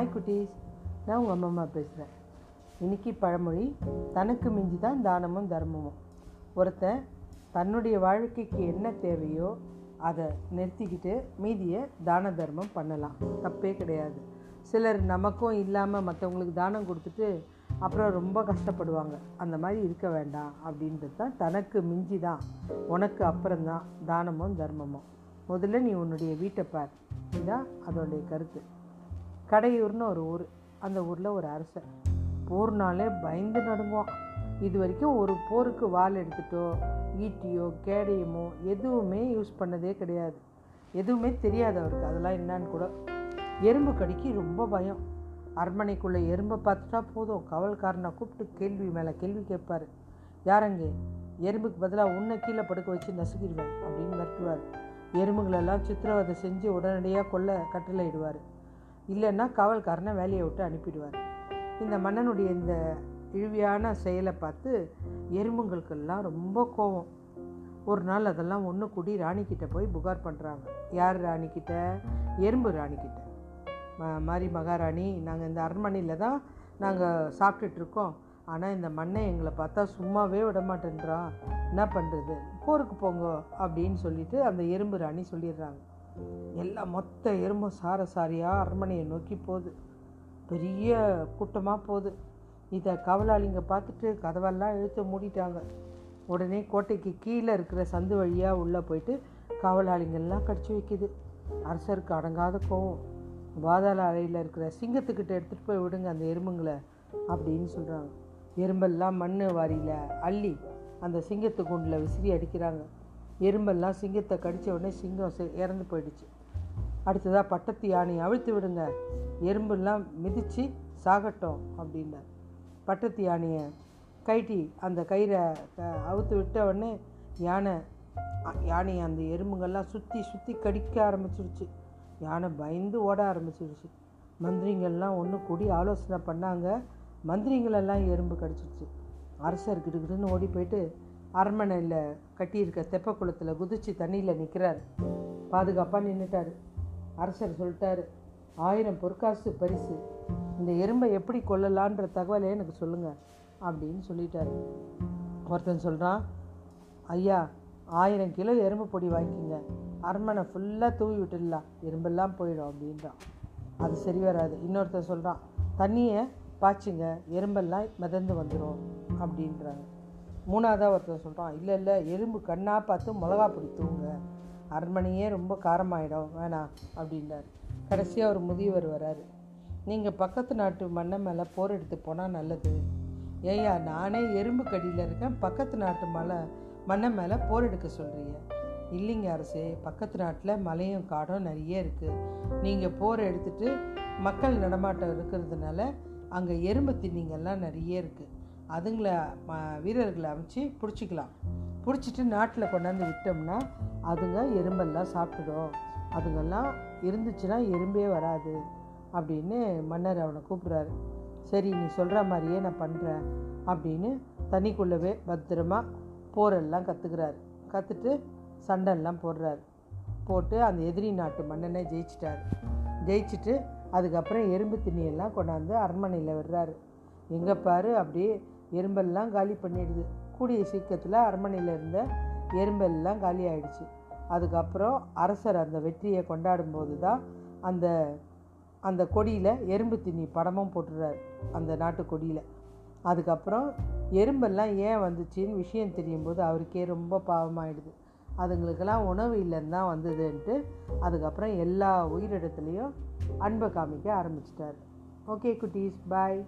Hi குட்டீஸ். நான் உங்கள் அம்மா பேசுகிறேன் இன்னைக்கு பழமொழி தனக்கு மிஞ்சி தான் தானமும் தர்மமும். ஒருத்தன் தன்னுடைய வாழ்க்கைக்கு என்ன தேவையோ அதை நிறுத்திக்கிட்டு மீதியை தான தர்மம் பண்ணலாம். தப்பே கிடையாது. சிலர் நமக்கும் இல்லாமல் மற்றவங்களுக்கு தானம் கொடுத்துட்டு அப்புறம் ரொம்ப கஷ்டப்படுவாங்க. அந்த மாதிரி இருக்க வேண்டாம். அப்படின்றது தான் தனக்கு மிஞ்சி தான் உனக்கு அப்புறம்தான் தானமும் தர்மமும். முதல்ல நீ உன்னுடைய வீட்டை பார். இதுதான் அதோடைய கருத்து. கடையூர்னு ஒரு ஊர். அந்த ஊரில் ஒரு அரசன் போர்னாலே பயந்து நடுங்குவான். இது வரைக்கும் ஒரு போருக்கு வால் எடுத்துட்டோ ஈட்டியோ கேடயமோ எதுவுமே யூஸ் பண்ணதே கிடையாது. எதுவுமே தெரியாது அவருக்கு. அதெல்லாம் என்னன்னு கூட. எறும்பு கடிக்கு ரொம்ப பயம். அரண்மனைக்குள்ளே எறும்பை பார்த்துட்டா போதும். காவல்காரனை கூப்பிட்டு கேள்வி மேலே கேள்வி கேட்பார். யாரங்க? எறும்புக்கு பதிலாக உன்னை கீழே படுக்க வச்சு நசுக்கிடுவேன் அப்படின்னு மிரட்டுவார். எறும்புகளெல்லாம் சித்திரவதை செஞ்சு உடனடியாக கொல்ல கட்டளையிடுவார். இல்லைன்னா காவல்காரனை வேலையை விட்டு அனுப்பிடுவார். இந்த மன்னனுடைய இந்த இழிவியான செயலை பார்த்து எறும்புங்களுக்கெல்லாம் ரொம்ப கோவம். ஒரு நாள் அதெல்லாம் ஒன்று கூடி ராணிக்கிட்ட போய் புகார் பண்ணுறாங்க யார் ராணிக்கிட்ட? எறும்பு ராணிக்கிட்ட. ம மாதிரி மகாராணி நாங்கள் இந்த அரண்மனையில் தான் நாங்கள் சாப்பிட்டுட்ருக்கோம் ஆனால் இந்த மண்ணை எங்களை பார்த்தா சும்மாவே விட மாட்டேன்றான். என்ன பண்ணுறது போருக்கு போங்க அப்படின்னு சொல்லிட்டு அந்த எறும்பு ராணி சொல்லிடுறாங்க. எல்லாம் மொத்த எறும்பும் சார சாரியாக அரண்மனையை நோக்கி போகுது. பெரிய கூட்டமாக போகுது. இதை கவலாளிங்க பார்த்துட்டு கதவெல்லாம் இழுத்து மூடிட்டாங்க. உடனே கோட்டைக்கு கீழே இருக்கிற சந்து வழியாக உள்ளே போயிட்டு காவலாளிங்கள்லாம் கடிச்சு வைக்குது. அரசருக்கு அடங்காத கோவம். பாதாள அறையில் இருக்கிற சிங்கத்துக்கிட்ட எடுத்துகிட்டு போய் விடுங்க அந்த எறும்புங்களை அப்படின்னு சொல்கிறாங்க எறும்பெல்லாம் மண் வாரியில் அள்ளி அந்த சிங்கத்து குண்டில் விசிறி அடிக்கிறாங்க. எறும்பெல்லாம் சிங்கத்தை கடித்த உடனே சிங்கம் செ- இறந்து போயிடுச்சு. அடுத்ததாக பட்டத்து யானையை அவிழ்த்து விடுங்க. எறும்பெல்லாம் மிதித்து சாகட்டும் அப்படின்னார். பட்டத்து யானையை கைட்டி அந்த கயிறை அவுத்து விட்ட உடனே யானை யானையை அந்த எறும்புங்கள்லாம் சுற்றி சுற்றி கடிக்க ஆரம்பிச்சிருச்சு. யானை பயந்து ஓட ஆரம்பிச்சிருச்சு. மந்திரிங்கள்லாம் ஒன்று கூடி ஆலோசனை பண்ணாங்க. மந்திரிங்களெல்லாம் எறும்பு கடிச்சிருச்சு. அரசர் கிட்டுக்கிட்டுன்னு ஓடி போயிட்டு அரண்மனையில் கட்டியிருக்க தெப்ப குளத்தில் குதிச்சு தண்ணியில் நிற்கிறார் பாதுகாப்பாக நின்றுட்டார் அரசர் சொல்லிட்டாரு ஆயிரம் பொற்காசு பரிசு. இந்த எறும்பை எப்படி கொல்லலான்ற தகவலை எனக்கு சொல்லுங்கள் அப்படின்னு சொல்லிட்டாரு. ஒருத்தன் சொல்கிறான் ஐயா ஆயிரம் கிலோ எறும்பு பொடி வாங்கிக்கோங்க. அரண்மனை ஃபுல்லாக தூவி விட்டுடலாம். எறும்பெல்லாம் போயிடும் அப்படின்றான். அது சரி வராது. இன்னொருத்தன் சொல்கிறான் தண்ணியை பாய்ச்சிங்க. எறும்பெல்லாம் மிதந்து வந்துடும் அப்படின்றாங்க மூணாவதாக ஒருத்தன் சொல்கிறான் இல்லை இல்லை எறும்பு கண்ணாக பார்த்து மிளகா பொடி தூங்க அரண்மனையே ரொம்ப காரமாயிடும் வேணாம் அப்படின்றார். கடைசியாக ஒரு முதியவர் வராரு. நீங்கள் பக்கத்து நாட்டு மண்ணை மேலே போர் எடுத்து போனால் நல்லது. ஏய்யா நானே எறும்பு கடியில் இருக்கேன் பக்கத்து நாட்டு மலை மண்ணை மேலே போர் எடுக்க சொல்கிறீங்க இல்லைங்க அரசே பக்கத்து நாட்டில் மலையும் காடும் நிறைய இருக்குது நீங்கள் போர் எடுத்துட்டு மக்கள் நடமாட்டம் இருக்கிறதுனால அங்கே எறும்பு திண்ணிங்கெல்லாம் நிறைய இருக்குது அதுங்களை வீரர்களை அமைச்சு பிடிச்சிக்கலாம். பிடிச்சிட்டு நாட்டில் கொண்டாந்து விட்டோம்னா அதுங்க எறும்பெல்லாம் சாப்பிட்டுடும் அதுங்கெல்லாம் இருந்துச்சுன்னா எறும்பே வராது அப்படின்னு மன்னர் அவனை கூப்பிட்றாரு. சரி நீ சொல்கிற மாதிரியே நான் பண்ணுறேன் அப்படின்னு தண்ணிக்குள்ளவே பத்திரமா போரெல்லாம் கற்றுக்கிறாரு கற்றுட்டு சண்டைலாம் போடுறாரு. போட்டு அந்த எதிரி நாட்டு மன்னனை ஜெயிச்சிட்டாரு. ஜெயிச்சுட்டு அதுக்கப்புறம் எறும்பு திண்ணியெல்லாம் கொண்டாந்து அரண்மனையில் விடுறாரு. எங்கே பாரு அப்படியே எறும்பெல்லாம் காலி பண்ணிடுது. கூடிய சீக்கிரத்தில் அரண்மனையில் இருந்த எறும்பெல்லாம் காலி ஆயிடுச்சு. அதுக்கப்புறம் அரசர் அந்த வெற்றியை கொண்டாடும் போது தான் அந்த அந்த கொடியில் எறும்பு தின்னி படமும் போட்டுறார் அந்த நாட்டு கொடியில். அதுக்கப்புறம் எறும்பெல்லாம் ஏன் வந்துச்சின்னு விஷயம் தெரியும் போது அவருக்கே ரொம்ப பாவமாயிடுது. அதுங்களுக்கெல்லாம் உணவு இல்லைன்னு தான் வந்ததுன்ட்டு அதுக்கப்புறம் எல்லா உயிரிடத்துலையும் அன்பை காமிக்க ஆரம்பிச்சிட்டார். ஓகே குட்டீஸ் பாய்.